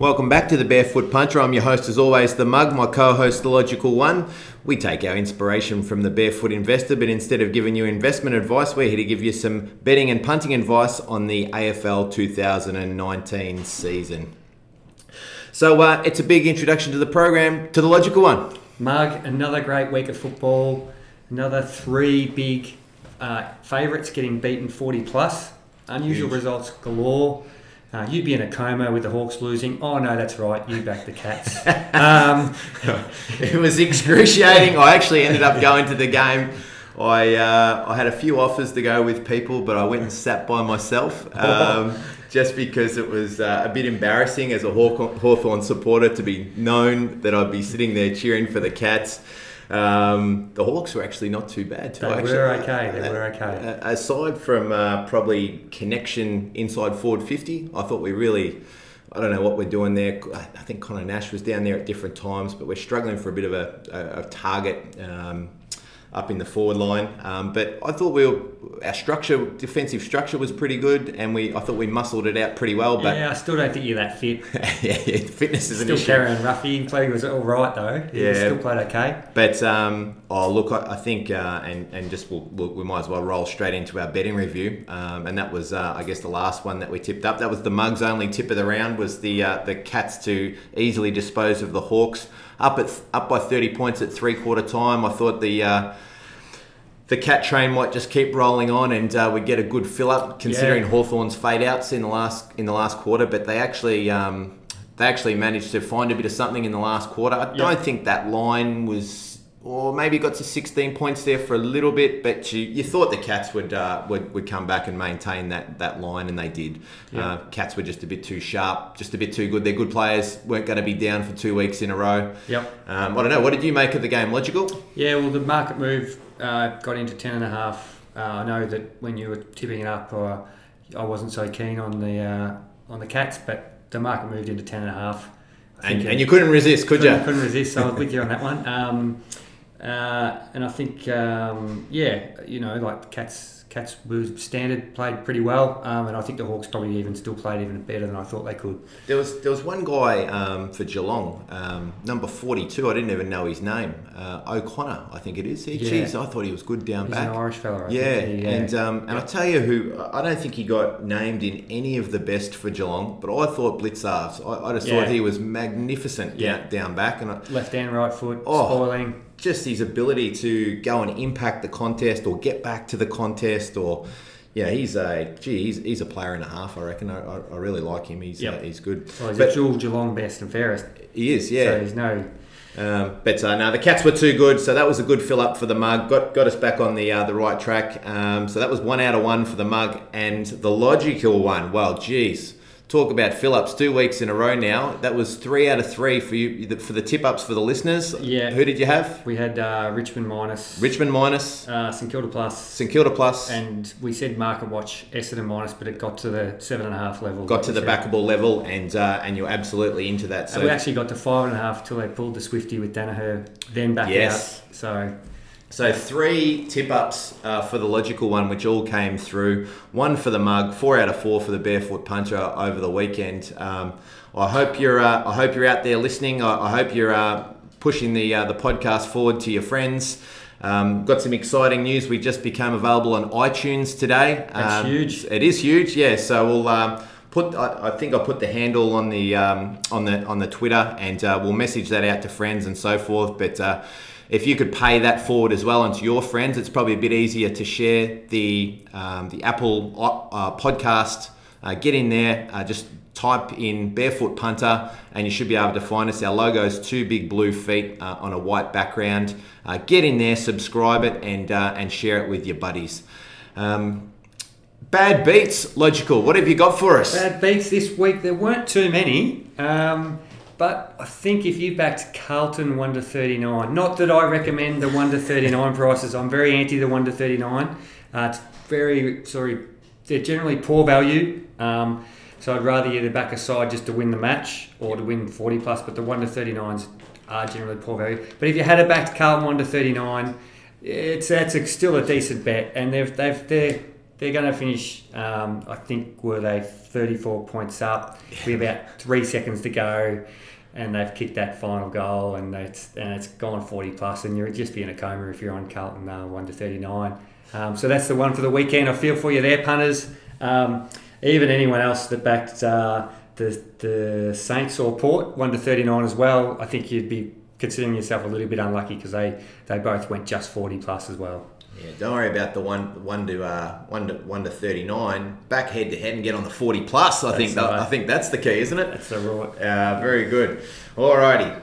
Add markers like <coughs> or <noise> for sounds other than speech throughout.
Welcome back to the Barefoot Punter. I'm your host, as always, the Mug, my co host, the Logical One. We take our inspiration from the Barefoot Investor, but instead of giving you investment advice, we're here to give you some betting and punting advice on the AFL 2019 season. So uh, it's a big introduction to the program, to the Logical One. Mug, another great week of football, another three big uh, favourites getting beaten 40 plus. Unusual Huge. results galore. Uh, you'd be in a coma with the Hawks losing. Oh no, that's right. You back the Cats. <laughs> um, it was excruciating. I actually ended up going to the game. I uh, I had a few offers to go with people, but I went and sat by myself. <laughs> Um, just because it was uh, a bit embarrassing as a Hawthorn supporter to be known that I'd be sitting there cheering for the Cats. Um, the Hawks were actually not too bad. Too, They actually. were okay, they were okay. Uh, aside from uh, probably connection inside forward 50, I thought we really, I don't know what we're doing there. I I think Conor Nash was down there at different times, but we're struggling for a bit of a, a, a target um, up in the forward line. Um, but I thought we were, our structure, defensive structure was pretty good, and we I thought we muscled it out pretty well. But yeah, I still don't think you're that fit. <laughs> yeah, yeah, fitness is an Still issue. Still carrying Ruffy. Playing was all right though. He Yeah. still played okay. But um, oh look, I, I think uh, and and just we'll, we'll, we might as well roll straight into our betting review. Um, and that was uh, I guess the last one that we tipped up. That was the mugs only tip of the round was the uh, the Cats to easily dispose of the Hawks up at up by thirty points at three quarter time. I thought the uh, the cat train might just keep rolling on and uh, we get a good fill up considering Yeah. Hawthorn's fade outs in the last in the last quarter but they actually um, they actually managed to find a bit of something in the last quarter I don't think that line was or maybe got to 16 points there for a little bit but you, you thought the cats would, uh, would would come back and maintain that that line and they did Yeah. uh, cats were just a bit too sharp just a bit too good they're good players weren't going to be down for two weeks in a row Yep. um, I don't know what did you make of the game logical Yeah, well, the market move uh, got into ten and a half. Uh, I know that when you were tipping it up, uh, I wasn't so keen on the uh, on the Cats, but the market moved into ten and a half. And, think and you couldn't resist could couldn't, you couldn't resist. So I was with you on that one. Um, uh, and I think, um, yeah, you know, like the Cats, Cats was standard, played pretty well, um, and I think the Hawks probably even still played even better than I thought they could. There was there was one guy um, for Geelong, um, number forty two. I didn't even know his name. Uh, O'Connor, I think it is. He, Yeah. Geez, I thought he was good down back. He's back. an Irish fella, I yeah, think. He, and um, and I tell you who I don't think he got named in any of the best for Geelong, but I thought Blicavs. I, I just Yeah. thought he was magnificent Yeah. down, down back, and I, left and right foot, Oh. spoiling. Just his ability to go and impact the contest or get back to the contest or. Yeah, he's a gee. He's, he's a player and a half. I reckon. I, I, I really like him. He's Yep. uh, he's good. Well, he's But a dual Geelong best and fairest. he is. Yeah. So he's no. Um, but uh, no, the Cats were too good, so that was a good fill up for the mug. Got got us back on the uh, the right track. Um, so that was one out of one for the mug, and the logical one. Well, geez, talk about fill ups. Two weeks in a row now. That was three out of three for you for the tip ups for the listeners. Yeah. Who did you have? We had uh, Richmond minus, Richmond minus, uh, St Kilda plus, St Kilda plus. and we said market watch Essendon minus, but it got to the seven and a half level. got to the backable level, and uh, and you're absolutely into that. And So we actually got to five and a half till they pulled the Swifty with Daniher, then back Yes. out. So So three tip ups uh, for the logical one, which all came through. One for the mug, four out of four for the barefoot punter over the weekend. Um, I hope you're. Uh, I hope you're out there listening. I, I hope you're uh, pushing the uh, the podcast forward to your friends. Um, got some exciting news. We just became available on iTunes today. That's Um, huge. It is huge. Yeah. So we'll. Um, Put, I, I think I put the handle on the um, on the on the Twitter, and uh, we'll message that out to friends and so forth. But uh, if you could pay that forward as well onto your friends, it's probably a bit easier to share the um, the Apple uh, podcast. Uh, get in there, uh, just type in barefoot punter, and you should be able to find us. Our logo is two big blue feet uh, on a white background. Uh, get in there, subscribe it, and uh, and share it with your buddies. Um, bad beats, logical. What have you got for us? bad beats this week. There weren't too many, um, but I think if you backed Carlton one to thirty nine, not that I recommend the one to thirty nine prices. I'm very anti the one to thirty nine. Uh, it's very sorry. They're generally poor value. Um, so I'd rather either back a side just to win the match or to win 40 plus, but the 1 to 39s are generally poor value. But if you had it back to Carlton 1 to 39, it's that's a, still a decent bet, and they've they've they're they're going to finish. Um, I think were they 34 points up with about three seconds to go, and they've kicked that final goal, and it's and it's gone 40 plus, and you're just be in a coma if you're on Carlton uh, one to 39. Um, so that's the one for the weekend. I feel for you there, punters. Um, even anyone else that backed uh, the the Saints or Port one to 39 as well. I think you'd be considering yourself a little bit unlucky because they they both went just 40 plus as well. Yeah, don't worry about the one one to uh, one to one to thirty nine. Back head to head and get on the forty plus. I think right. I think that's the key, isn't it? That's the right. Uh, very good. Alrighty.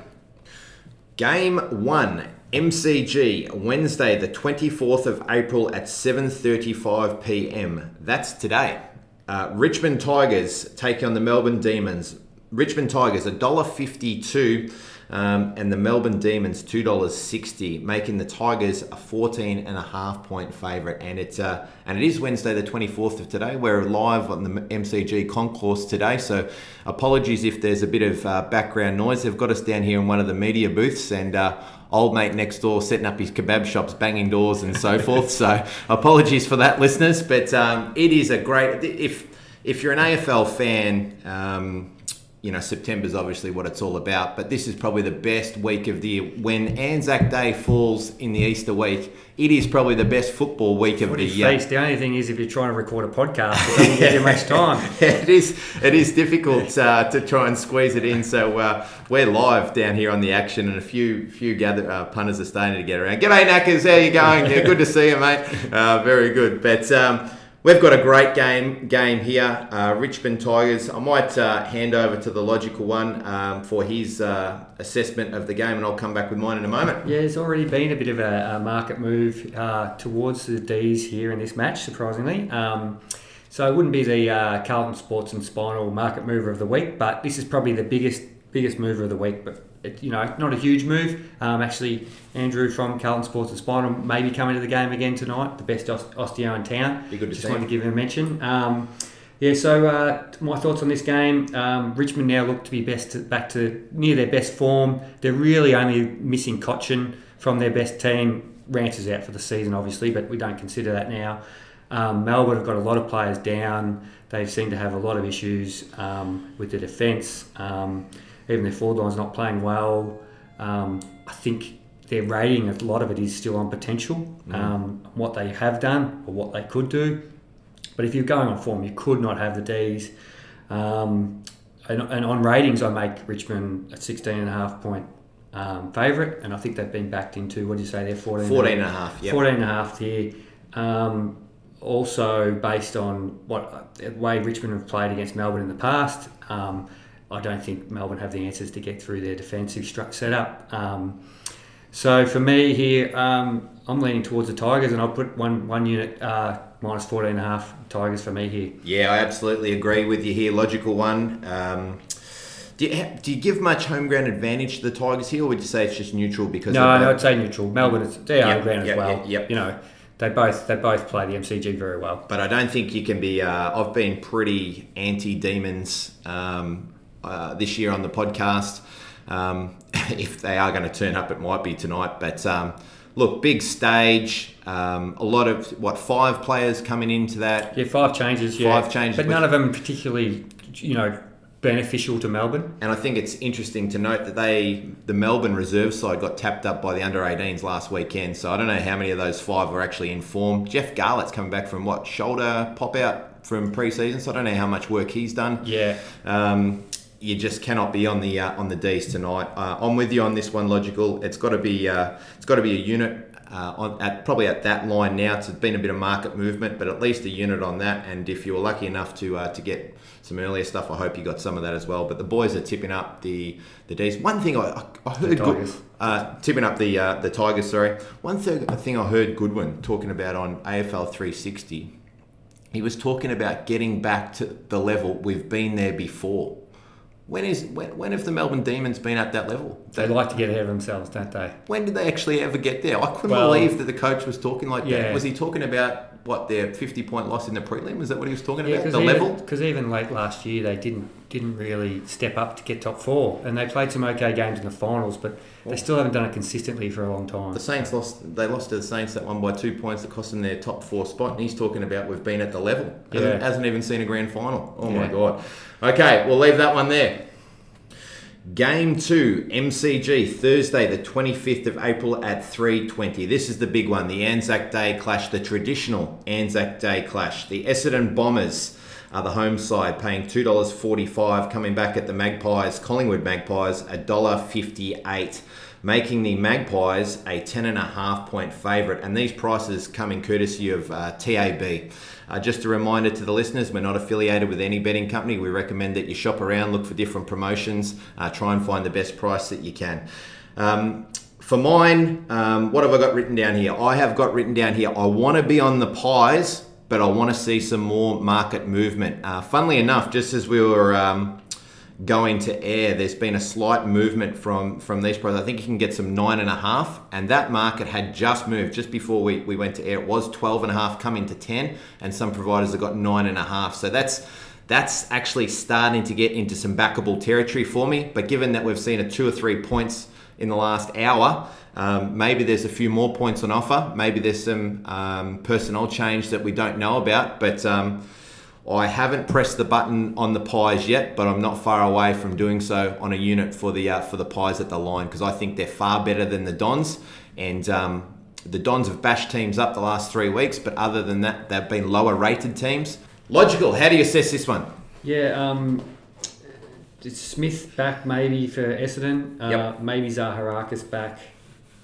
Game one, MCG, Wednesday, the twenty fourth of April at seven thirty five p.m. That's today. Uh, Richmond Tigers take on the Melbourne Demons. Richmond Tigers, $1.52 um, and the Melbourne Demons two dollars sixty, making the Tigers a fourteen and a half point favourite. And it's uh, and it is Wednesday the twenty fourth of today. We're live on the MCG concourse today, so apologies if there's a bit of uh, background noise. They've got us down here in one of the media booths and. Uh, old mate next door setting up his kebab shops, banging doors and so <laughs> forth. So apologies for that, listeners. But um, it is a great if if you're an AFL fan. Um, you know, September's obviously what it's all about, but this is probably the best week of the year. When Anzac Day falls in the Easter week, it is probably the best football week of the year. The only thing is, if you're trying to record a podcast, it doesn't give you much <laughs> time. it is it is difficult uh, to try and squeeze it in. So uh, we're live down here on the action, and a few few gather, uh, punters are starting to get around. G'day, Knackers. How you going? Yeah, good to see you, mate. Uh, very good. But um, We've got a great game game here, uh, Richmond Tigers. I might uh, hand over to the logical one um, for his uh, assessment of the game, and I'll come back with mine in a moment. Yeah, there's already been a bit of a, a market move uh, towards the D's here in this match, surprisingly. Um, so it wouldn't be the uh, Carlton Sports and Spinal market mover of the week, but this is probably the biggest biggest mover of the week. But it, you know, not a huge move. Um, actually, Andrew from Carlton Sports and Spinal may be coming to the game again tonight. The best osteo in town. Be good to Just see wanted to give him a mention. Um, yeah, so uh, my thoughts on this game. Um, Richmond now look to be best to, back to near their best form. They're really only missing Cotchin from their best team. Rance is out for the season, obviously, but we don't consider that now. Um, Melbourne have got a lot of players down. They seem to have a lot of issues um, with the defence. Um, even their forward line's not playing well. Um, I think their rating, a lot of it is still on potential, um, what they have done or what they could do. But if you're going on form, you could not have the D's. Um, and, and on ratings, I make Richmond a 16 and a half point um, favourite, and I think they've been backed into, what do you say, they're 14, 14 and a half, yep. 14 and a half here. Um, also, based on what the way Richmond have played against Melbourne in the past, um, I don't think Melbourne have the answers to get through their defensive stru- setup. Um, so for me here, um, I'm leaning towards the Tigers, and I'll put one one unit uh, minus 14 and a half Tigers for me here. Yeah, I absolutely agree with you here. Logical one. Um, do you, do you give much home ground advantage to the Tigers here, or would you say it's just neutral because? No, no, I'd say neutral. Melbourne, it's their Yep, home ground as well. yep, yep. You know, they both they both play the MCG very well. but I don't think you can be. Uh, I've been pretty anti demons um, uh, this year on the podcast. Um, <laughs> if they are going to turn up, it might be tonight. But um, look, big stage. Um, a lot of what five players coming into that. Yeah, five changes. Yeah, Five changes but none of them particularly, you know, beneficial to Melbourne. And I think it's interesting to note that they, the Melbourne reserve side, got tapped up by the under 18s last weekend. So I don't know how many of those five were actually in form. Jeff Garlett's coming back from what shoulder pop out from pre-season, so I don't know how much work he's done. Yeah, Um, you just cannot be on the uh, on the D's tonight. Uh, I'm with you on this one. Logical. It's got to be uh, it's got to be a unit uh, on at probably at that line now. It's been a bit of market movement, but at least a unit on that. And if you were lucky enough to uh, to get some earlier stuff, I hope you got some of that as well. But the boys are tipping up the the D's. One thing I, I, heard good, uh, tipping up the uh, the Tigers. Sorry. One thing I heard Goodwin talking about on AFL 360. He was talking about getting back to the level we've been there before. When is when, when have the Melbourne Demons been at that level? they like to get ahead of themselves, don't they? When did they actually ever get there? I couldn't Well- believe that the coach was talking like that. Was he talking about what their fifty point loss in the prelim? Was that what he was talking Yeah, about? The even, Because even late last year they didn't didn't really step up to get top four, and they played some okay games in the finals, but they still haven't done it consistently for a long time. The Saints lost. They lost to the Saints that one by two points that cost them their top four spot. And he's talking about we've been at the level. Hasn't, Yeah. hasn't even seen a grand final. Oh my god. Okay, we'll leave that one there. Game two, MCG, Thursday, the 25th of April at 3:20. This is the big one, the Anzac Day clash, the traditional Anzac Day clash. The Essendon Bombers are the home side, paying two dollars forty-five. Coming back at the Magpies, Collingwood Magpies, a dollar fifty-eight, making the Magpies a ten and a half point favourite. And these prices coming courtesy of uh, TAB. Uh, just a reminder to the listeners, we're not affiliated with any betting company. We recommend that you shop around, look for different promotions, uh, try and find the best price that you can. Um, for mine, um, what have I got written down here? I have got written down here, I want to be on the pies, but I want to see some more market movement. Uh, funnily enough, just as we were um, going to air, there's been a slight movement from from these prices. I think you can get some nine and a half, and that market had just moved just before we, we went to air. It was 12 and a half coming to 10, and some providers have got nine and a half. So that's that's actually starting to get into some backable territory for me. But given that we've seen a two or three points in the last hour, um, maybe there's a few more points on offer. Maybe there's some um, personnel change that we don't know about, but. Um, I haven't pressed the button on the pies yet, but I'm not far away from doing so on a unit for the uh, for the pies at the line because I think they're far better than the Dons, and um, the Dons have bashed teams up the last three weeks, but other than that, they've been lower rated teams. Logical. How do you assess this one? Yeah, um, Smith back maybe for Essendon. Uh, Yep. Maybe Zaharakis back.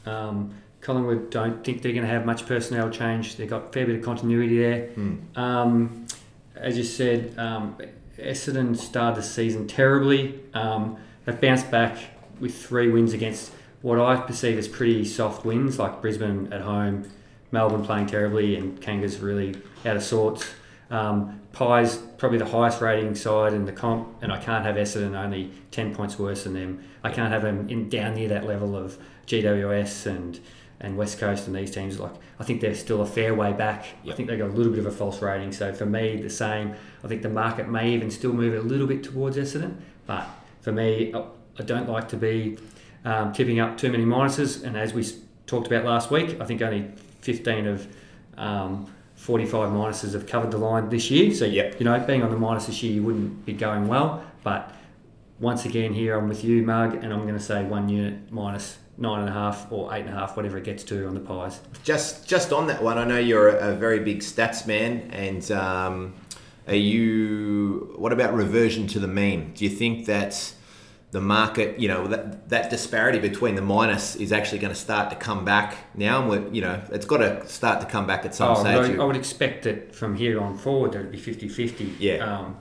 Um, Collingwood don't think they're going to have much personnel change. They've got a fair bit of continuity there. Hmm. Um, as you said, um, Essendon started the season terribly. Um, they've bounced back with three wins against what I perceive as pretty soft wins, like Brisbane at home, Melbourne playing terribly, and Kangas really out of sorts. Um, Pies probably the highest rating side in the comp, and I can't have Essendon only ten points worse than them. I can't have them in down near that level of GWS and and West Coast and these teams. Like I think they're still a fair way back. I think they've got a little bit of a false rating. So for me, the same. I think the market may even still move a little bit towards Essendon, but for me, I- don't like to be um, tipping up too many minuses. And as we talked about last week, I think only 15 of um, 45 minuses have covered the line this year. So Yep. you know, being on the minus this year, you wouldn't be going well. But once again, here I'm with you, Mug, and I'm going to say one unit minus nine and a half or eight and a half, whatever it gets to on the pies. Just just on that one, I know you're a, a very big stats man, and um, are you? What about reversion to the mean? Do you think that the market, you know, that that disparity between the minus is actually going to start to come back now? And we're, you know, it's got to start to come back at some Oh, stage. I, I would expect that from here on forward, that it'd be 50 50. Yeah. Um,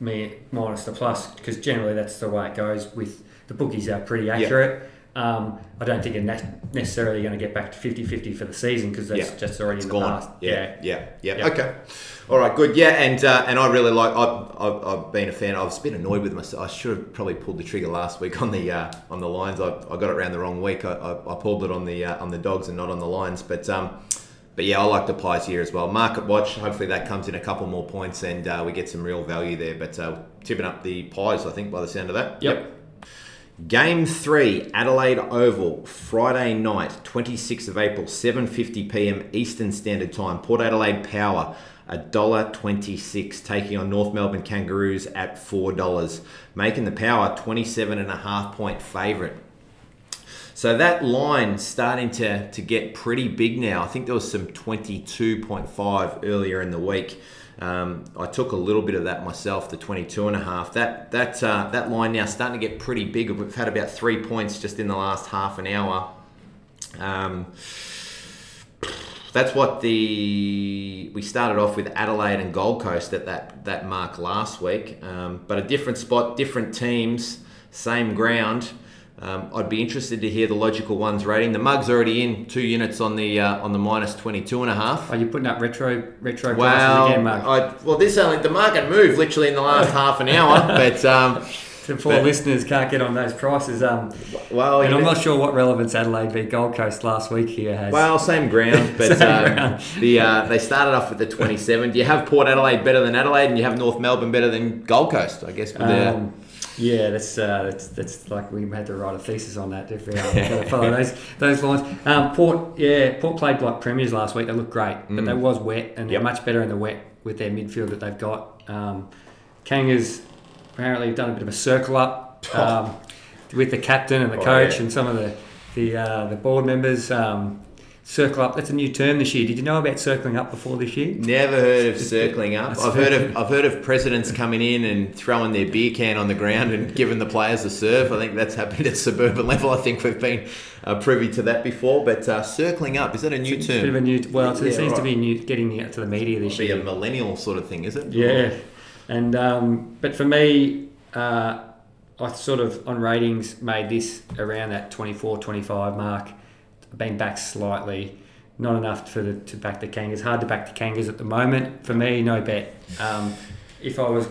me minus the plus, because generally that's the way it goes with the bookies are pretty accurate. Um, I don't think they're ne- necessarily going to get back to 50 50 for the season because that's Yeah. just already It's in the gone. past. Yeah, yeah, yeah. Yeah. Okay. All right, good. Yeah, and uh, and I really like. I've, I've, I've been a fan. I've been annoyed with myself. I should have probably pulled the trigger last week on the uh, on the lines. I, I got it around the wrong week. I, I, I pulled it on the uh, on the dogs and not on the lines. But um, but yeah, I like the pies here as well. Market watch. Hopefully that comes in a couple more points and uh, we get some real value there. But uh, tipping up the pies, I think, by the sound of that. Yep. Game three, Adelaide Oval, Friday night, 26th of April, 7:50 p.m. Eastern Standard Time. Port Adelaide Power, $1.26, taking on North Melbourne Kangaroos at $4, making the Power 27 and a half point favourite. So that line starting to, to get pretty big now. I think there was some 22.5 earlier in the week. Um, I took a little bit of that myself, the 22 and a half. That that uh, that line now starting to get pretty big. We've had about three points just in the last half an hour. Um, that's what the we started off with Adelaide and Gold Coast at that that mark last week, um, but a different spot, different teams, same ground. Um, I'd be interested to hear the logical ones rating. The mug's already in two units on the uh, on the minus 22 and a half. Are you putting up retro retro prices Wow. again, Mark? I, well, this only the market moved literally in the last <laughs> half an hour, but um, <laughs> the poor But- listeners can't get on those prices. Um, Well, and I'm know- not sure what relevance Adelaide v Gold Coast last week here has. Well, same ground, <laughs> but Same um, ground. the uh, they started off with the 27. Do you have Port Adelaide better than Adelaide, and you have North Melbourne better than Gold Coast? I guess. With Um, yeah, that's, uh, that's that's like we had to write a thesis on that if we uh, we've got to follow <laughs> those those lines. Um, Port, yeah, Port played like premiers last week. They looked great, but Mm. they was wet, and they're much better in the wet with their midfield that they've got. Um, Kangas apparently done a bit of a circle up <laughs> um, with the captain and the Oh, coach yeah. and some of the the uh, the board members. Um, circle up. That's a new term this year. Did you know about circling up before this year? Never heard of circling up. I've heard of I've heard of presidents coming in and throwing their beer can on the ground and giving the players a serve. I think that's happened at suburban level. I think we've been uh, privy to that before. But uh, circling up is that a new It's a bit of term? a new. Well, it Yeah, seems to right. be new, getting out to the media this Be year. a millennial sort of thing, is it? Yeah, and um, but for me, uh, I sort of on ratings made this around that 24, 25 mark. Been back slightly, not enough for the, to back the Kangas. Hard to back the Kangas at the moment. For me, no bet. Um, if I was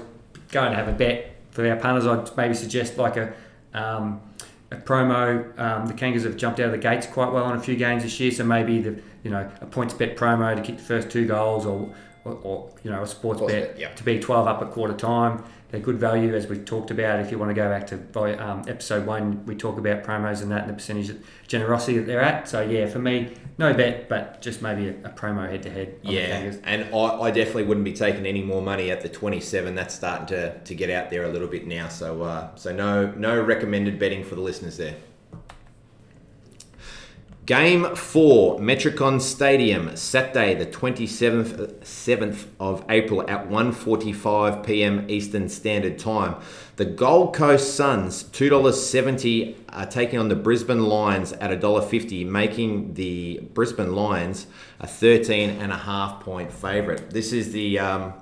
going to have a bet for our punters, I'd maybe suggest like a. Um, a promo, um, the Kangas have jumped out of the gates quite well in a few games this year, so maybe the you know a PointsBet promo to kick the first two goals, or or, or you know a sports, Sports bet, bet, to be 12 up at quarter time. They're good value, as we talked about. If you want to go back to um, episode one, we talk about promos and that and the percentage of generosity that they're at. So, yeah, for me, no bet, but just maybe a, a promo head to head. Yeah, and I, I definitely wouldn't be taking any more money at the 27. That's starting to, to get out there a little bit now. So uh, so no no recommended betting for the listeners there. Game four, Metricon Stadium, Saturday, the 27th 7th of April at 1.45 p.m. Eastern Standard Time. The Gold Coast Suns, $2.70, are taking on the Brisbane Lions at $1.50, making the Brisbane Lions a 13 and a half point favourite. This is the, um,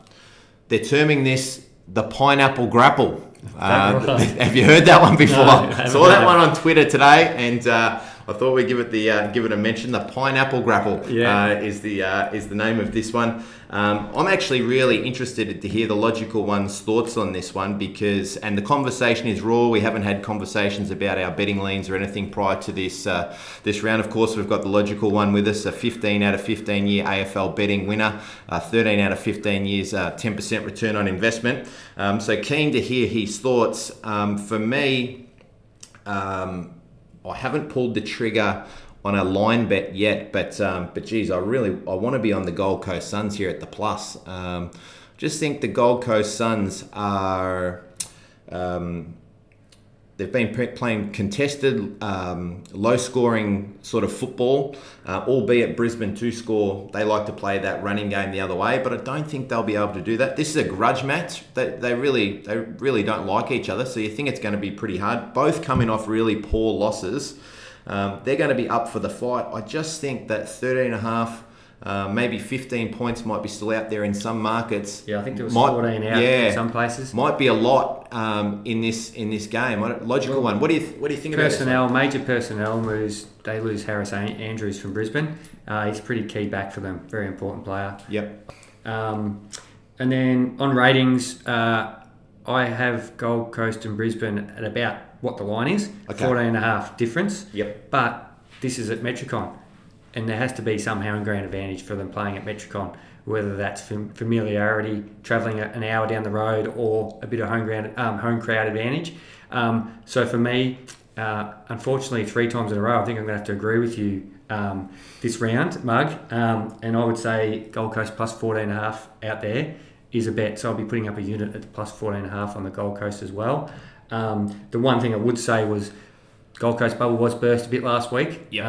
they're terming this the pineapple grapple. Uh, right? <laughs> have you heard that one before? No, I <laughs> Saw that one on Twitter today, and uh, I thought we'd give it the uh, give it a mention. The pineapple grapple Yeah. uh, is the uh, is the name of this one. Um, I'm actually really interested to hear the logical one's thoughts on this one because, and the conversation is raw. We haven't had conversations about our betting leans or anything prior to this uh, this round. Of course, we've got the logical one with us, a 15 out of 15 year AFL betting winner, uh, 13 out of 15 years, uh, 10% return on investment. Um, so keen to hear his thoughts. Um, for me, um, I haven't pulled the trigger on a line bet yet, but um, but geez, I really I want to be on the Gold Coast Suns here at the plus. Um, just think the Gold Coast Suns are. Um, They've been playing contested, um, low-scoring sort of football, uh, albeit Brisbane to score. They like to play that running game the other way, but I don't think they'll be able to do that. This is a grudge match. They, they really, they really don't like each other, so you think it's going to be pretty hard. Both coming off really poor losses. Um, they're going to be up for the fight. I just think that 13 and a half, uh, maybe 15 points might be still out there in some markets. Yeah, I think there was Might- 14 out yeah. in some places. Might be a lot um, in this in this game. Logical Well, one. What do you th- what do you think of Personnel, major personnel moves. They lose Harris Andrews from Brisbane. Uh, he's pretty key back for them. Very important player. Yep. Um, and then on ratings, uh, I have Gold Coast and Brisbane at about what the line is, Okay. 14 and a half difference. Yep. But this is at Metricon, and there has to be some home ground advantage for them playing at Metricon, whether that's fam- familiarity, travelling an hour down the road, or a bit of home ground, um, home crowd advantage. Um, so for me, uh, unfortunately, three times in a row, I think I'm going to have to agree with you um, this round, Mug. Um, and I would say Gold Coast plus 14 and a half out there is a bet. So I'll be putting up a unit at plus 14 and a half on the Gold Coast as well. Um, the one thing I would say was Gold Coast bubble was burst a bit last week. Yep.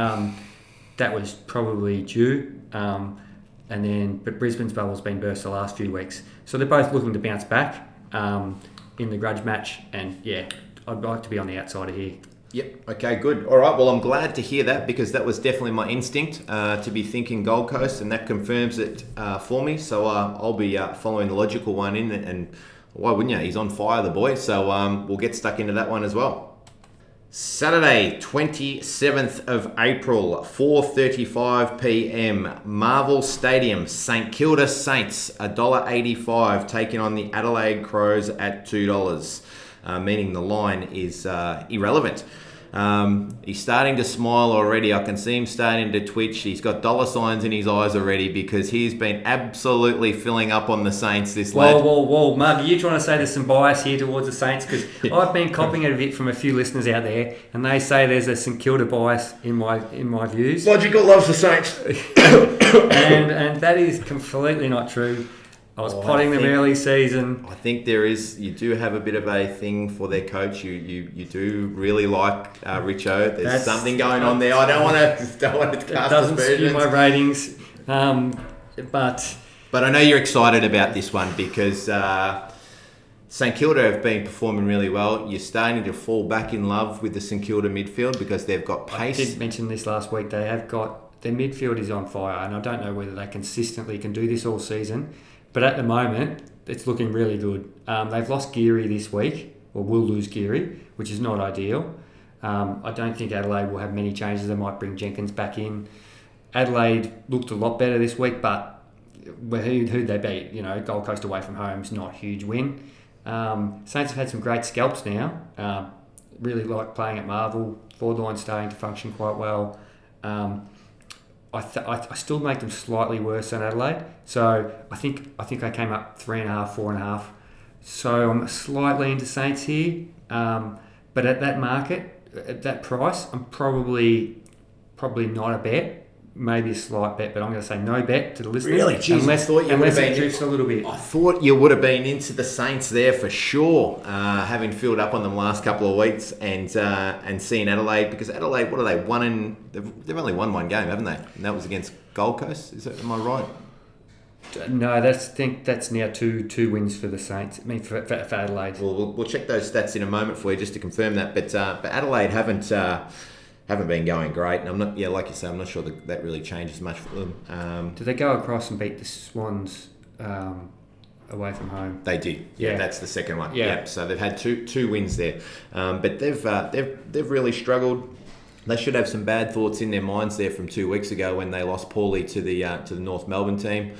That was probably due. Um, and then, but Brisbane's bubble's been burst the last few weeks. So they're both looking to bounce back um, in the grudge match. And yeah, I'd like to be on the outside of here. Yep. Okay. Good. All right. Well, I'm glad to hear that because that was definitely my instinct uh, to be thinking Gold Coast, and that confirms it uh, for me. So uh, I'll be uh, following the logical one in, and why wouldn't you? He's on fire, the boy. So um, we'll get stuck into that one as well. Saturday, 27th of April, 4:35 p.m. Marvel Stadium, St Kilda Saints, $1.85 taking on the Adelaide Crows at $2. uh, meaning the line is uh, irrelevant. Um, he's starting to smile already. I can see him starting to twitch. He's got dollar signs in his eyes already because he's been absolutely filling up on the Saints this late. Whoa, lad. whoa, whoa, Mug, are you trying to say there's some bias here towards the Saints? Because <laughs> I've been copying it a bit from a few listeners out there, and they say there's a St Kilda bias in my in my views, Logical loves the Saints. <coughs> <coughs> and and that is completely not true. I was Oh, I potting them early season. I think there is. You do have a bit of a thing for their coach. You you, you do really like uh, Richo. There's That's- something going on there. I don't want to <laughs> don't want to cast doesn't aspersions. my ratings, um, but But I know you're excited about this one because uh, St Kilda have been performing really well. You're starting to fall back in love with the St Kilda midfield because they've got I pace. did mention this last week. They have got their midfield is on fire, and I don't know whether they consistently can do this all season. But at the moment, it's looking really good. Um, they've lost Geary this week, or will lose Geary, which is not ideal. Um, I don't think Adelaide will have many changes. They might bring Jenkins back in. Adelaide looked a lot better this week, but who who'd they beat? You know, Gold Coast away from home is not a huge win. Um, Saints have had some great scalps now. Um, really like playing at Marvel. Forward line starting to function quite well. Um, I, th- I, still make them slightly worse than Adelaide. So I think I think I came up three and a half, four and a half. So I'm slightly into Saints here, um, but at that market, at that price, I'm probably probably not a bet. Maybe a slight bet, but I'm going to say no bet to the listeners. Really? Jeez, I unless thought you unless it been- drifts a little bit. I thought you would have been into the Saints there for sure, uh, having filled up on them last couple of weeks and uh, and seeing Adelaide because Adelaide, what are they? One in they've, they've only won one game, haven't they? And that was against Gold Coast. Is that am I right? No, that's think that's now two two wins for the Saints. I mean for, for, for Adelaide. Well, we'll, we'll check those stats in a moment for you just to confirm that. But uh, but Adelaide haven't uh, haven't been going great, and I'm not. Yeah, like you say, I'm not sure that that really changes much for them. Um, Did they go across and beat the Swans um, away from home? They did. Yeah, Yeah. that's the second one. Yeah. Yeah. So they've had two two wins there, um, but they've uh, they've they've really struggled. They should have some bad thoughts in their minds there from two weeks ago when they lost poorly to the uh, to the North Melbourne team.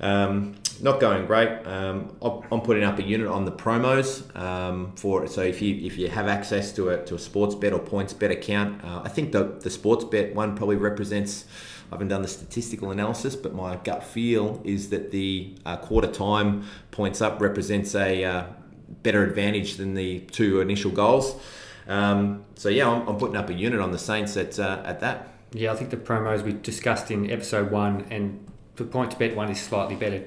Um, not going great. Um, I'm putting up a unit on the promos um, for. So if you if you have access to a to a Sportsbet or PointsBet account, uh, I think the the Sportsbet one probably represents. I haven't done the statistical analysis, but my gut feel is that the uh, quarter time points up represents a uh, better advantage than the two initial goals. Um, so yeah, I'm, I'm putting up a unit on the Saints at uh, at that. Yeah, I think the promos we discussed in episode one and the point to bet one is slightly better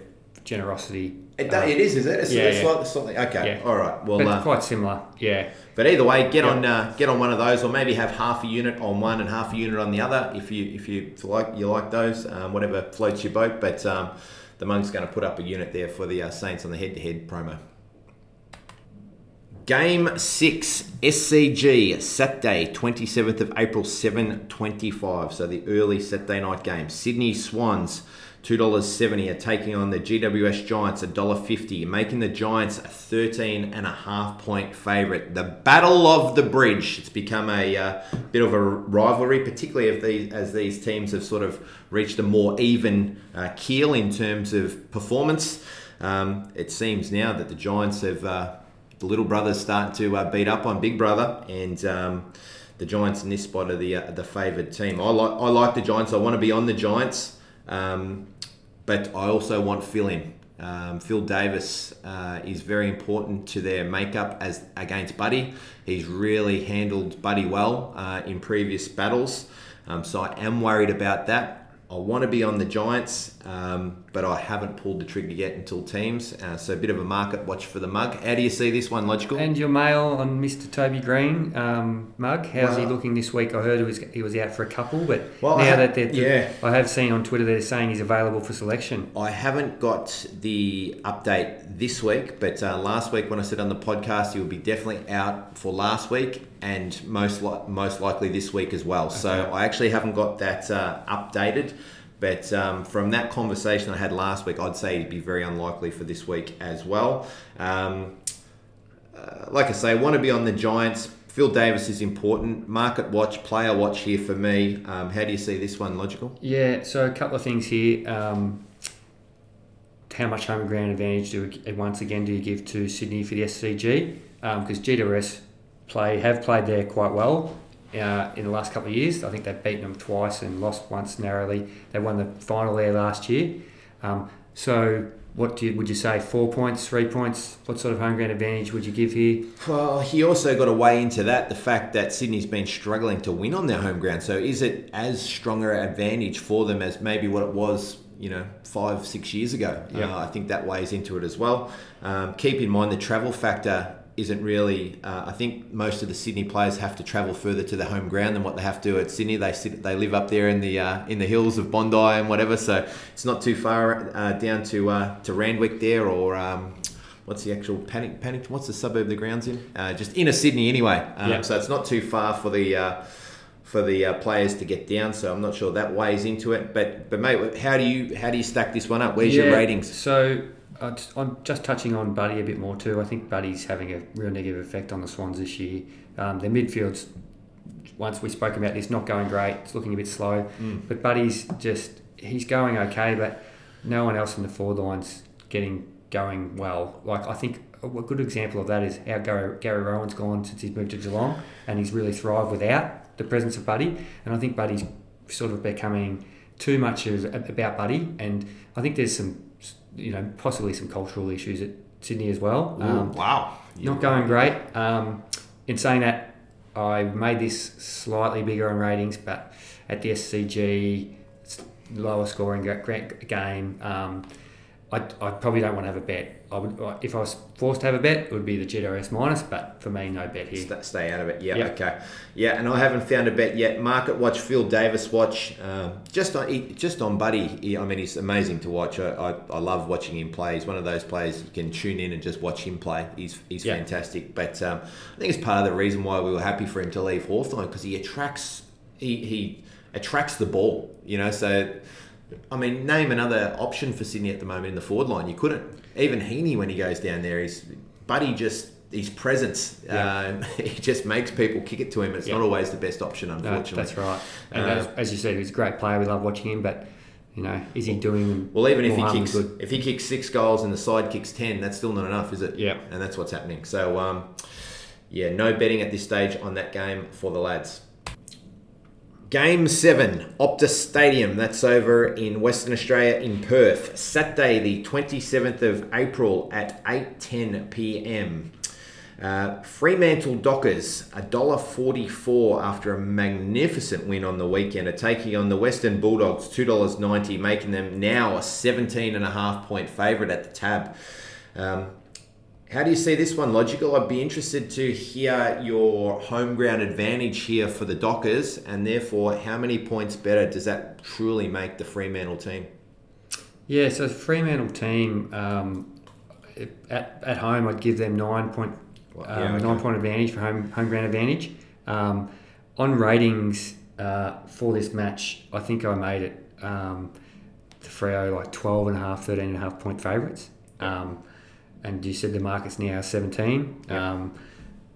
generosity. It, Uh, it is, is it? It's, yeah, it's yeah. Slightly, slightly, okay, Yeah. all right. Well, uh, quite similar. Yeah. But either way, get Yeah. on uh, get on one of those, or maybe have half a unit on one and half a unit on the other, if you if you like you like those, um, whatever floats your boat. But um, the monk's going to put up a unit there for the uh, Saints on the head-to-head promo. Game six, SCG, Saturday, 27th of April, 7.25. So the early Saturday night game. Sydney Swans, $2.70 are taking on the GWS Giants, $1.50, making the Giants a 13 and a half point favourite. The Battle of the Bridge. It's become a uh, bit of a rivalry, particularly these, as these teams have sort of reached a more even uh, keel in terms of performance. Um, it seems now that the Giants have... Uh, the little brother's starting to uh, beat up on Big Brother, and um, the Giants in this spot are the uh, the favoured team. I like I like the Giants. I want to be on the Giants, um, but I also want Phil in. Um, Phil Davis uh, is very important to their makeup as against Buddy. He's really handled Buddy well uh, in previous battles, um, so I am worried about that. I want to be on the Giants, um, but I haven't pulled the trigger yet until teams. Uh, so a bit of a market watch for the mug. How do you see this one, logical? And your mail on Mr. Toby Greene, um, Mug, how's he looking this week? I heard he was, he was out for a couple, but Well, I now ha- that they're, yeah. I have seen on Twitter they're saying he's available for selection. I haven't got the update this week, but uh, last week when I said on the podcast, he will be definitely out for last week and most li- most likely this week as well. So I actually haven't got that uh, updated. But um, from that conversation I had last week, I'd say it'd be very unlikely for this week as well. Um, uh, like I say, want to be on the Giants. Phil Davis is important. Market watch, player watch here for me. Um, how do you see this one, logical? Yeah, so a couple of things here. Um, how much home ground advantage do we, once again do you give to Sydney for the SCG? because GWS play have played there quite well uh, in the last couple of years. I think they've beaten them twice and lost once narrowly. They won the final there last year. Um, so, what do you, would you say? Four points, three points? What sort of home ground advantage would you give here? Well, he also got to weigh into that the fact that Sydney's been struggling to win on their home ground. So, is it as stronger advantage for them as maybe what it was? You know, five, six years ago. Yep. Uh, I think that weighs into it as well. Um, keep in mind the travel factor isn't really. Uh, I think most of the Sydney players have to travel further to their home ground than what they have to at Sydney. They sit, they live up there in the uh, in the hills of Bondi and whatever, so it's not too far uh, down to uh, to Randwick there or. Um, What's the actual panic? Panic? What's the suburb the grounds in? Uh, just inner Sydney, anyway. Um, Yeah. So it's not too far for the uh, for the uh, players to get down. So I'm not sure that weighs into it. But but mate, how do you how do you stack this one up? Where's your ratings? So uh, I'm just touching on Buddy a bit more too. I think Buddy's having a real negative effect on the Swans this year. Um, their midfield's once we spoke about this, not going great. It's looking a bit slow. Mm. But Buddy's just he's going okay, but no one else in the forward line's getting going well. Like I think a a good example of that is how Gary, Gary Rohan's gone since he's moved to Geelong, and he's really thrived without the presence of Buddy. And I think Buddy's sort of becoming too much of about Buddy, and I think there's some you know possibly some cultural issues at Sydney as well. Um, wow. not going great. Um, in saying that, I made this slightly bigger on ratings, but at the SCG, it's lower scoring ga- game. Um, I, I probably don't want to have a bet. I would if I was forced to have a bet, it would be the GWS minus, but for me, no bet here. St- stay out of it. Yeah, Yeah. okay. Yeah, and I haven't found a bet yet. Market watch, Phil Davis watch. Um, just on he, just on Buddy. He, I mean, he's amazing to watch. I, I, I love watching him play. He's one of those players you can tune in and just watch him play. He's he's Yeah. fantastic. But um, I think it's part of the reason why we were happy for him to leave Hawthorn because he attracts he he attracts the ball. You know, so. I mean, name another option for Sydney at the moment in the forward line. You couldn't. Even Heeney, when he goes down there, he's Buddy just his presence. Yeah. Um, <laughs> he just makes people kick it to him. It's Yeah. not always the best option, No, unfortunately. that's right. And Uh, as, as you said, he's a great player. We love watching him, but you know, is he doing well, even if he kicks, if he kicks six goals and the side kicks ten, that's still not enough, is it? Yeah. And that's what's happening. So, um, yeah, no betting at this stage on that game for the lads. Game seven, Optus Stadium. That's over in Western Australia in Perth. Saturday, the twenty seventh of April at eight ten p.m. Uh, Fremantle Dockers, $1.44 after a magnificent win on the weekend, are taking on the Western Bulldogs, $2.90, making them now a 17.5 point favourite at the tab. Um, how do you see this one logical? I'd be interested to hear your home ground advantage here for the Dockers, and therefore, how many points better does that truly make the Fremantle team? Yeah, so the Fremantle team um, at, at home, I'd give them nine point um, yeah, okay. nine point advantage for home home ground advantage. Um, on ratings uh, for this match, I think I made it um, the Freo like 12 and a half, 13 and a half point favourites. Um, and you said the market's now 17. Yeah. Um,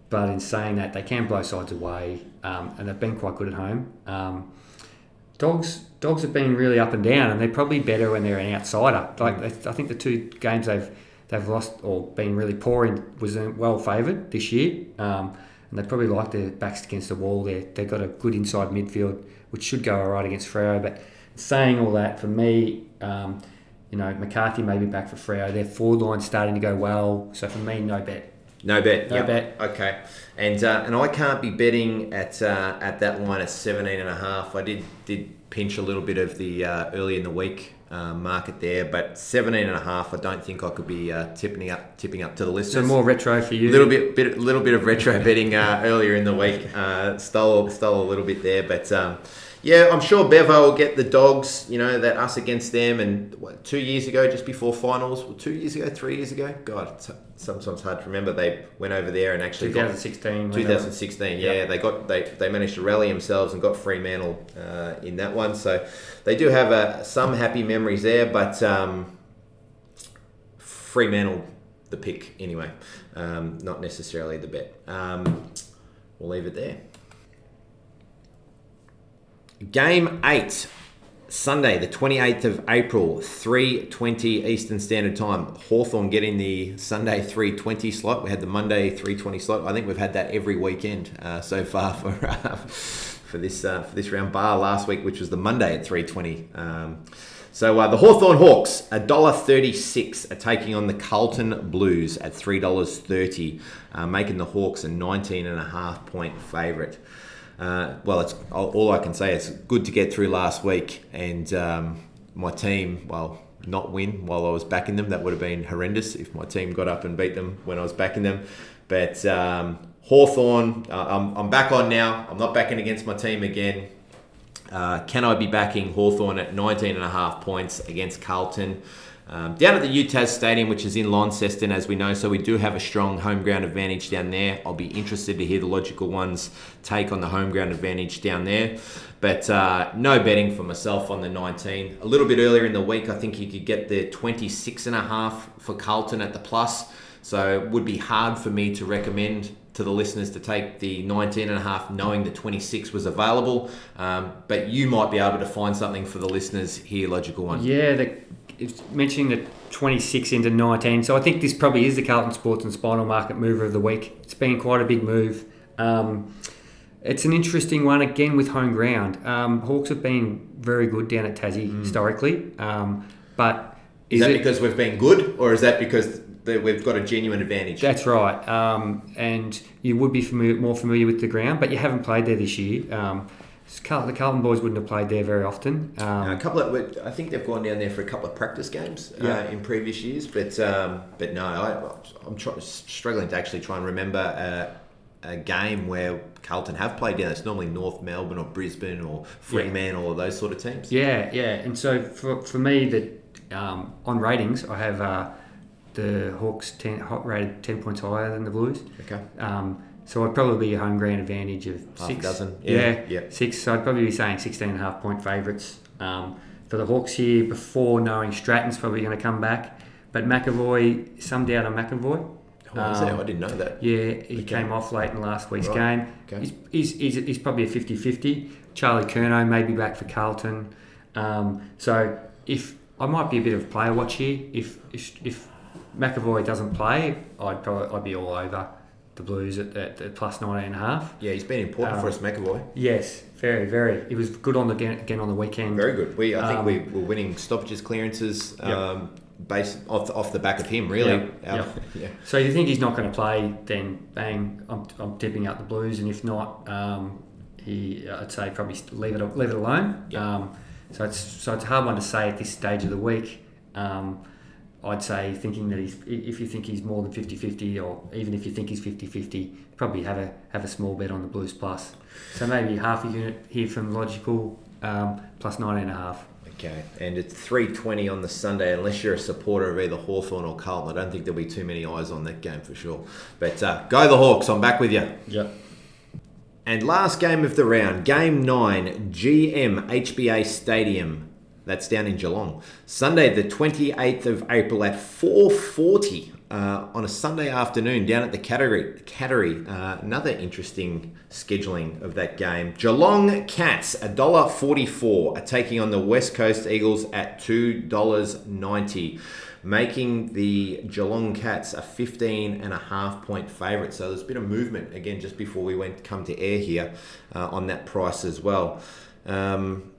but in saying that, they can blow sides away, um, and they've been quite good at home. Um, dogs, dogs have been really up and down, and they're probably better when they're an outsider. Like they- I think the two games they've they've lost or been really poor in was uh, well favoured this year, um, and they probably like their backs against the wall. There, they've got a good inside midfield, which should go alright against Freo. But saying all that, for me, um, you know, McCarthy may be back for Freo. Their forward line's starting to go well, so for me, no bet. No bet. No Yep. bet. Okay. And uh, and I can't be betting at uh, at that line at 17 and a half. I did did pinch a little bit of the uh, early in the week uh, market there, but 17 and a half I don't think I could be uh, tipping up tipping up to the So listeners. more retro for you. A little bit, bit, little bit of retro betting uh, earlier in the week. Uh, stole, stole a little bit there, but um, yeah, I'm sure Bevo will get the dogs. You know that us against them, and what, two years ago, just before finals, or two years ago, three years ago. God, it's sometimes hard to remember. They went over there and actually got 2016. when they were- 2016, yeah, Yeah. they got they, they managed to rally themselves and got Fremantle uh, in that one. So they do have uh, some happy memories there, but um, Fremantle the pick anyway, um, not necessarily the bet. Um, we'll leave it there. Game eight. Sunday, the 28th of April, 3.20 Eastern Standard Time. Hawthorn getting the Sunday 3.20 slot. We had the Monday 3.20 slot. I think we've had that every weekend uh, so far <laughs> for uh, for this uh, for this round bar last week, which was the Monday at 3.20. Um, so uh, the Hawthorn Hawks, $1.36 are taking on the Carlton Blues at $3.30, uh, making the Hawks a 19.5 point favourite. Uh, well, it's all I can say. It's good to get through last week, and um, my team, well, not win while I was backing them. That would have been horrendous if my team got up and beat them when I was backing them. But um, Hawthorn, uh, I'm, I'm back on now. I'm not backing against my team again. Uh, can I be backing Hawthorn at 19 and a half points against Carlton? Um, down at the UTAS Stadium, which is in Launceston, as we know, so we do have a strong home ground advantage down there. I'll be interested to hear the logical ones take on the home ground advantage down there. But uh, no betting for myself on the 19. A little bit earlier in the week, I think you could get the 26 and a half for Carlton at the plus. So it would be hard for me to recommend to the listeners to take the 19 and a half knowing the 26 was available. Um, but you might be able to find something for the listeners here logical one. Yeah the, it's mentioning the 26 into 19 so i think this probably is the carlton sports and spinal market mover of the week. It's been quite a big move. Um, it's an interesting one again with home ground. Um, hawks have been very good down at tassie mm. historically. Um, but is, is that it, because we've been good or is that because that we've got a genuine advantage. That's right, um, and you would be familiar, more familiar with the ground, but you haven't played there this year. Um, the Carlton boys wouldn't have played there very often. Um, a couple of, I think they've gone down there for a couple of practice games uh, yeah. in previous years, but um, but no, I, am try, struggling to actually try and remember a, a, game where Carlton have played down. It's normally North Melbourne or Brisbane or Fremantle yeah. or those sort of teams. Yeah, yeah, and so for, for me, that um, on ratings, I have. Uh, the Hawks ten, hot rated ten points higher than the Blues. Okay. Um, so I'd probably be a home ground advantage of Half six. dozen. Yeah, yeah, six. So I'd probably be saying 16 and a half point favourites um, for the Hawks here before knowing Stratton's probably going to come back. But McEvoy, some doubt on McEvoy. Oh, um, I didn't know that. Yeah, he okay. came off late in last week's right. game. Okay. He's, he's, he's, he's, probably a 50 50. Charlie Curnow may be back for Carlton. Um, so if I might be a bit of player watch here. If, if, if McEvoy doesn't play, I'd probably I'd be all over the Blues at, at, at plus 19 and a half. Yeah, he's been important um, for us, McEvoy. Yes, very, very. He was good on the again, on the weekend. Very good. We I think um, we were winning stoppages, clearances. Yep. Um, based off, off the back of him, really. Yep. Yep. <laughs> yeah. So you think he's not going to play? Then bang, I'm, I'm tipping out the Blues, and if not, um, he I'd say probably leave it leave it alone. Um, so it's so it's a hard one to say at this stage of the week. Um, I'd say thinking that he's if you think he's more than 50-50 or even if you think he's 50-50 probably have a have a small bet on the Blues plus. So maybe half a unit here from logical um, plus 19 and a half. Okay and it's 320 on the Sunday unless you're a supporter of either Hawthorn or Carlton. I don't think there'll be too many eyes on that game for sure. But uh, go the Hawks I'm back with you yep. And last game of the round game 9 GM HBA Stadium that's down in Geelong. Sunday, the 28th of April at 4:40 uh, on a Sunday afternoon down at the Cattery. Cattery. Uh, another interesting scheduling of that game. Geelong Cats, $1.44, are taking on the West Coast Eagles at $2.90 making the Geelong Cats a 15 and a half point favourite. So there's a bit of movement again just before we went come to air here uh, on that price as well. Um,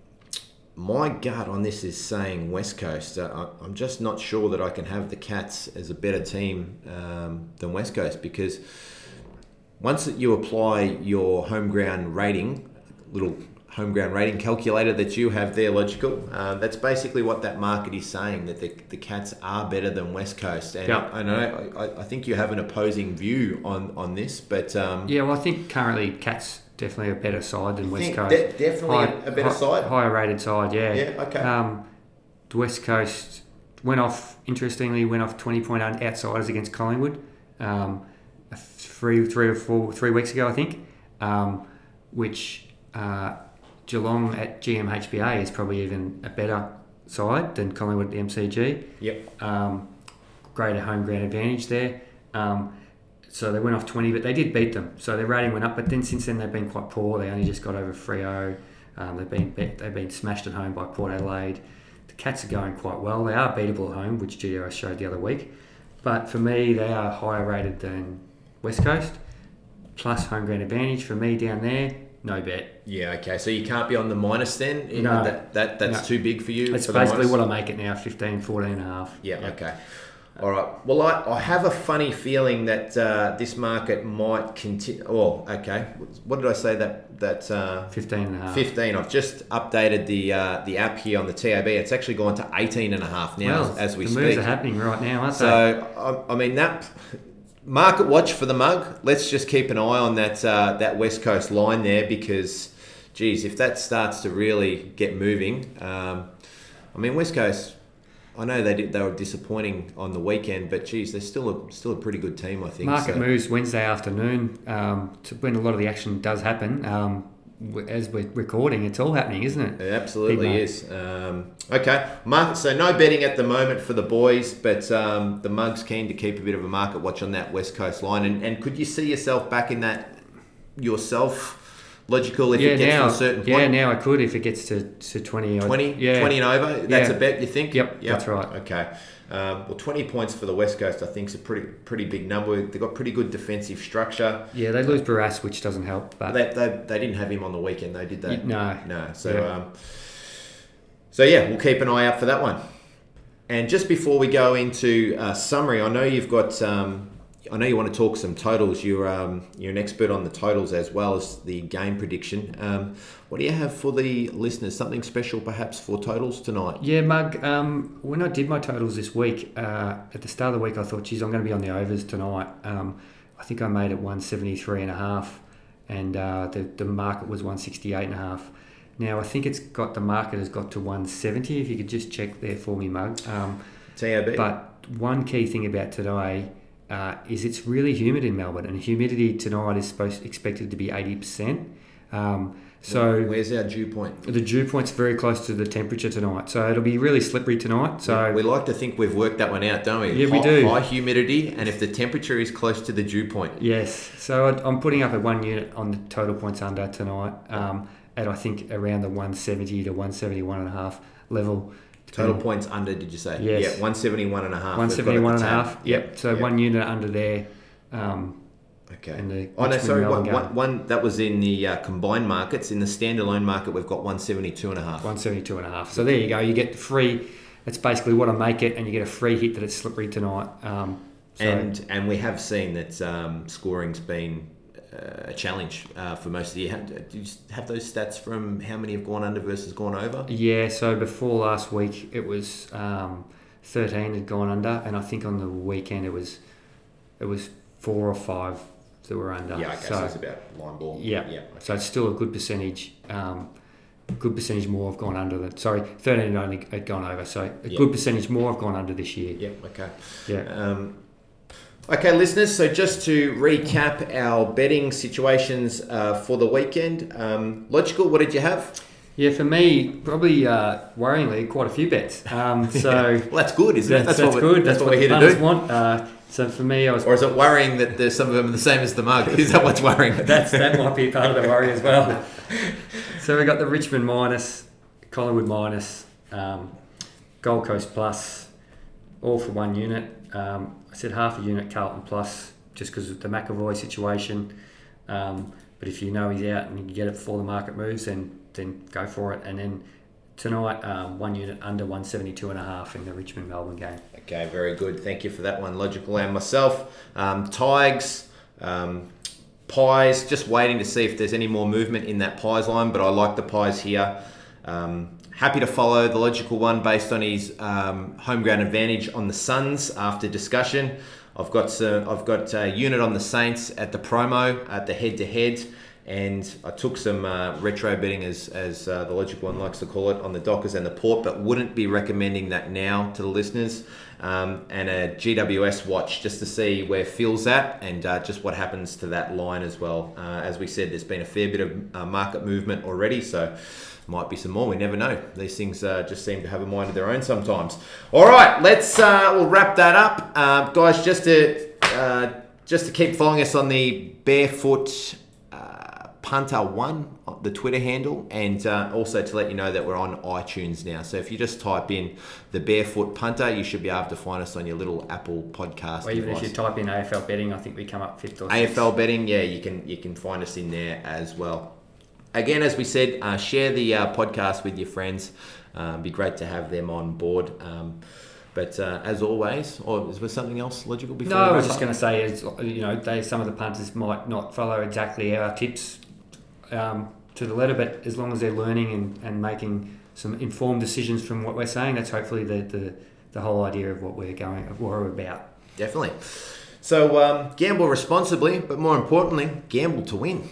my gut on this is saying West Coast. Uh, I'm just not sure that I can have the Cats as a better team um, than West Coast because once that you apply your home ground rating, little home ground rating calculator that you have there, logical, uh, that's basically what that market is saying that the, the Cats are better than West Coast. And yep. I know I, I, think you have an opposing view on on this, but um, yeah, well, I think currently Cats definitely a better side than West Coast. De- definitely high, a better high, side. Higher rated side, yeah. Yeah, okay. Um, the West Coast went off. Interestingly, went off twenty point outsiders against Collingwood. Um, three, three or four, three weeks ago, I think. Um, which uh, Geelong at GMHBA is probably even a better side than Collingwood at the MCG. Yep. Um, greater home ground advantage there. Um, so they went off 20, but they did beat them. So their rating went up. But then since then, they've been quite poor. They only just got over Freo. Um, they've been they've been smashed at home by Port Adelaide. The Cats are going quite well. They are beatable at home, which GWS showed the other week. But for me, they are higher rated than West Coast. Plus home ground advantage for me down there. No bet. Yeah, okay. So you can't be on the minus then? No. That, that, that's No. too big for you? That's for basically what I make it now 15, 14 and a half. Yeah, okay. All right. Well, I, I have a funny feeling that uh, this market might continue. Oh, okay. What did I say that that uh, 15 and a half. 15? I've just updated the uh, the app here on the TAB. It's actually gone to 18 and a half now Well, as we the moves are happening right now, aren't they? So I, I mean that market watch for the mug. Let's just keep an eye on that uh, that West Coast line there because, geez, if that starts to really get moving, um, I mean West Coast. I know they did, they were disappointing on the weekend, but geez, they're still a still a pretty good team. I think. Market so. moves Wednesday afternoon um, to when a lot of the action does happen. Um, as we're recording, it's all happening, isn't it? It absolutely is. Um, okay, market. So no betting at the moment for the boys, but um, the mugs keen to keep a bit of a market watch on that West Coast line. And, and could you see yourself back in that yourself? Logical if yeah, it gets now, to a certain yeah, now I could if it gets to, to 20. I'd- 20, yeah. 20 and over. That's Yeah. a bet. You think? Yep, that's right. Okay. Um, well, twenty points for the West Coast, I think, is a pretty pretty big number. They've got pretty good defensive structure. Yeah, they lose Barrass, which doesn't help. But They, they, they didn't have him on the weekend, though, did they? no, No. So, Yeah. um, so yeah, we'll keep an eye out for that one. And just before we go into uh, summary, I know you've got. Um, I know you want to talk some totals. You're um, you're an expert on the totals as well as the game prediction. Um, what do you have for the listeners? Something special, perhaps, for totals tonight? Yeah, Mug. Um, when I did my totals this week, uh, at the start of the week, I thought, geez, I'm going to be on the overs tonight. Um, I think I made it 173 and a half, and uh, the, the market was 168 and a half. Now, I think it's got the market has got to 170. If you could just check there for me, Mug. Um, TAB. but one key thing about today uh, is it's really humid in Melbourne, and humidity tonight is supposed expected to be 80%. Um, so where's our dew point? the dew point's very close to the temperature tonight, so it'll be really slippery tonight. So we like to think we've worked that one out, don't we? Yeah, we high, do. High humidity, and if the temperature is close to the dew point, yes, so I- I'm putting up a one unit on the total points under tonight, um, at I think around the 170 to 171 and a half level. Total points under, did you say? Yes. Yeah, 171 and a half. One we've got seventy one at and a half. Yep. So Yep. one unit under there. Um, Okay. Oh no, sorry. One, one, one that was in the uh, combined markets. In the standalone market, we've got 172 and a half. 172 and a half. So there you go. You get the free. That's basically what I make it, and you get a free hit that it's slippery tonight. Um, so And and we have seen that um, scoring's been a challenge uh, for most of the year. Do you have those stats from how many have gone under versus gone over? yeah. So before last week, it was um, 13 had gone under, and I think on the weekend it was it was four or five that were under. Yeah, okay, so, So it's about line ball. Yeah. yeah. so it's still a good percentage. Um, good percentage more have gone under than sorry 13 had only had gone over so a Yeah. good percentage more have gone under this year Yeah, okay. yeah Um, okay, listeners. So just to recap our betting situations uh, for the weekend, um, logical. What did you have? Yeah, for me, probably uh, worryingly, quite a few bets. Um, <laughs> so Well, that's good, isn't it? that's, what that's we- good. That's, what, we're here to do. want. Uh, so for me, I was. Or is it worrying that there's some of them are the same as the mug? Is that what's worrying? <laughs> That's that might be part of the worry as well. <laughs> So we got the Richmond minus, Collingwood minus, um, Gold Coast plus, all for one unit. Um, I said half a unit Carlton plus, just because of the McEvoy situation. Um, but if you know he's out and you can get it before the market moves, then then go for it. And then tonight, um, one unit under 172 and a half in the Richmond Melbourne game. Okay, very good. Thank you for that one, Logical. And myself, um, Tigers, um, Pies, just waiting to see if there's any more movement in that Pies line, but I like the Pies here. Um, happy to follow the Logical one based on his um, home ground advantage on the Suns after discussion. I've got some, I've got a unit on the Saints at the promo at the head to head, and I took some uh, retro betting as as uh, the logical one likes to call it on the Dockers and the Port, but wouldn't be recommending that now to the listeners. Um, and a GWS watch just to see where Phil's at and uh, just what happens to that line as well. Uh, as we said, there's been a fair bit of uh, market movement already, so might be some more. We never know. These things uh, just seem to have a mind of their own sometimes. All right, let's uh, we'll wrap that up, uh, guys. Just to uh, just to keep following us on the barefoot uh, punter one the Twitter handle, and uh, also to let you know that we're on iTunes now. So if you just type in the Barefoot Punter, you should be able to find us on your little Apple podcast. Or even device. if you type in AFL betting, I think we come up fifth or sixth. AFL betting, yeah, you can you can find us in there as well. Again, as we said, uh, share the uh, podcast with your friends. Um, be great to have them on board. Um, but uh, as always, or is there something else logical before? No, I was just going to say, is you know, they some of the punters might not follow exactly our tips um, to the letter, but as long as they're learning and, and making some informed decisions from what we're saying, that's hopefully the, the, the whole idea of what we're going, of what we're about. Definitely. So um, gamble responsibly, but more importantly, gamble to win.